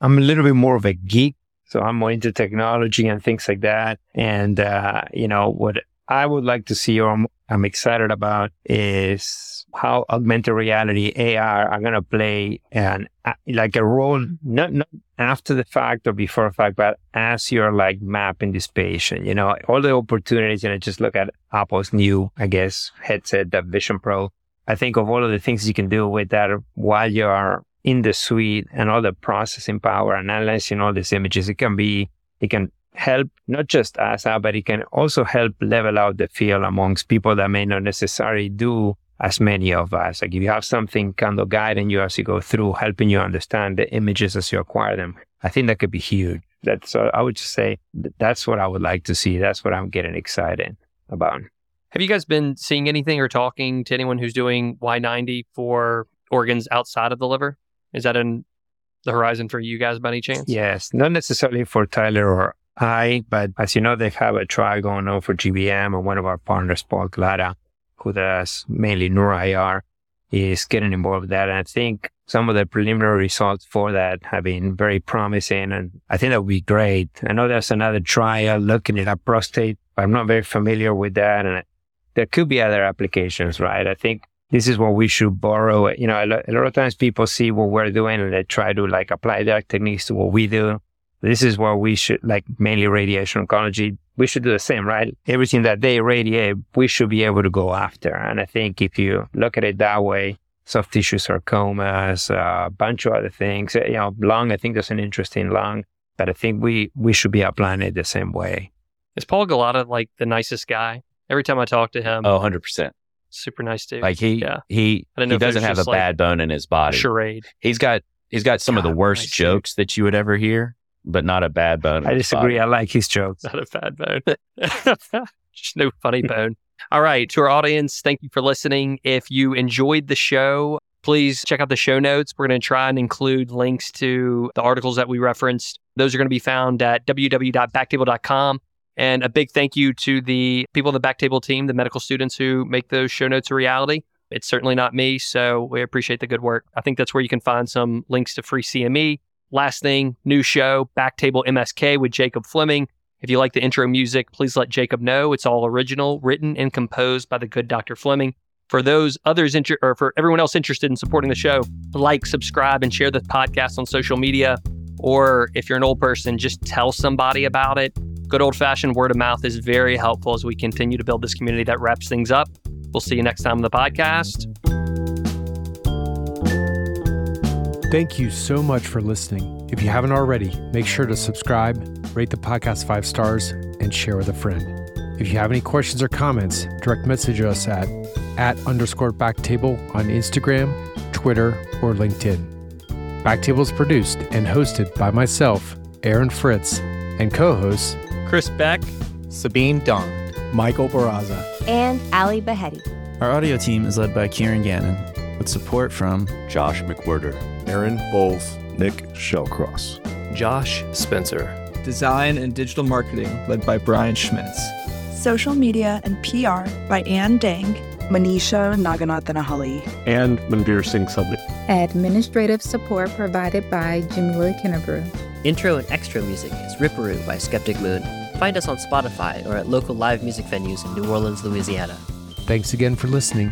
I'm a little bit more of a geek, so I'm more into technology and things like that. And, uh, you know, what I would like to see or I'm, I'm excited about is how augmented reality AR are going to play an like a role not, not after the fact or before the fact, but as you're like mapping this patient, you know, all the opportunities. And I just look at Apple's new, I guess, headset, the Vision Pro. I think of all of the things you can do with that while you are in the suite and all the processing power, analyzing all these images. It can be, it can help not just us but it can also help level out the field amongst people that may not necessarily do as many of us. Like if you have something kind of guiding you as you go through, helping you understand the images as you acquire them, I think that could be huge. That's, uh, I would just say that's what I would like to see. That's what I'm getting excited about. Have you guys been seeing anything or talking to anyone who's doing Y90 for organs outside of the liver? Is that in the horizon for you guys by any chance? Yes, not necessarily for Tyler or I, but as you know, they have a trial going on for GBM and one of our partners, Paul Glada, who does mainly neuro-IR, is getting involved with that. And I think some of the preliminary results for that have been very promising. And I think that would be great. I know there's another trial looking at prostate, but I'm not very familiar with that. And there could be other applications, right? I think this is what we should borrow. You know, a lot, a lot of times people see what we're doing and they try to like apply their techniques to what we do. This is what we should like mainly radiation oncology. We should do the same, right? Everything that they radiate, we should be able to go after. And I think if you look at it that way, soft tissue sarcomas, uh, a bunch of other things, you know, lung, I think there's an interesting lung, but I think we, we should be applying it the same way. Is Paul Galata like the nicest guy? Every time I talk to him, Oh, 100%. super nice dude. Like he, Yeah. he, I didn't know he if it was doesn't have a like, bad bone in his body. charade. He's got, he's got some of the worst nice dude. jokes that you would ever hear, but not a bad bone. I disagree. body. I like his jokes. Not a bad bone. Just no funny bone. All right. To our audience, thank you for listening. If you enjoyed the show, please check out the show notes. We're going to try and include links to the articles that we referenced. Those are going to be found at www.backtable.com. And a big thank you to the people on the Backtable team, the medical students who make those show notes a reality. It's certainly not me, so we appreciate the good work. I think that's where you can find some links to free CME. Last thing, new show, Backtable MSK with Jacob Fleming. If you like the intro music, please let Jacob know. It's all original, written and composed by the good Dr. Fleming. For those others, inter- or for everyone else interested in supporting the show, like, subscribe, and share the podcast on social media. Or if you're an old person, just tell somebody about it. Good old fashioned word of mouth is very helpful as we continue to build this community that wraps things up. We'll see you next time on the podcast. Thank you so much for listening. If you haven't already, make sure to subscribe, rate the podcast five stars, and share with a friend. If you have any questions or comments, direct message us at at underscore backtable on Instagram, Twitter, or LinkedIn. Backtable is produced and hosted by myself, Aaron Fritz, and co-hosts Chris Beck, Sabeen Dhand. Michael Barraza. and Ally Baheti. Our audio team is led by Kieran Gannon, with support from Josh McWhirter. Aaron Bowles, Nick Shellcross. Josh Spencer. Design and digital marketing led by Brian Schmitz. Social media and PR by Ann Dang. Manisha Naganathanahalli, And Manveer Singh Sabri. Administrative support provided by Jamila Kinnebrew. Intro and extra music is Ripperoo by Skeptic Moon. Find us on Spotify or at local live music venues in New Orleans, Louisiana. Thanks again for listening.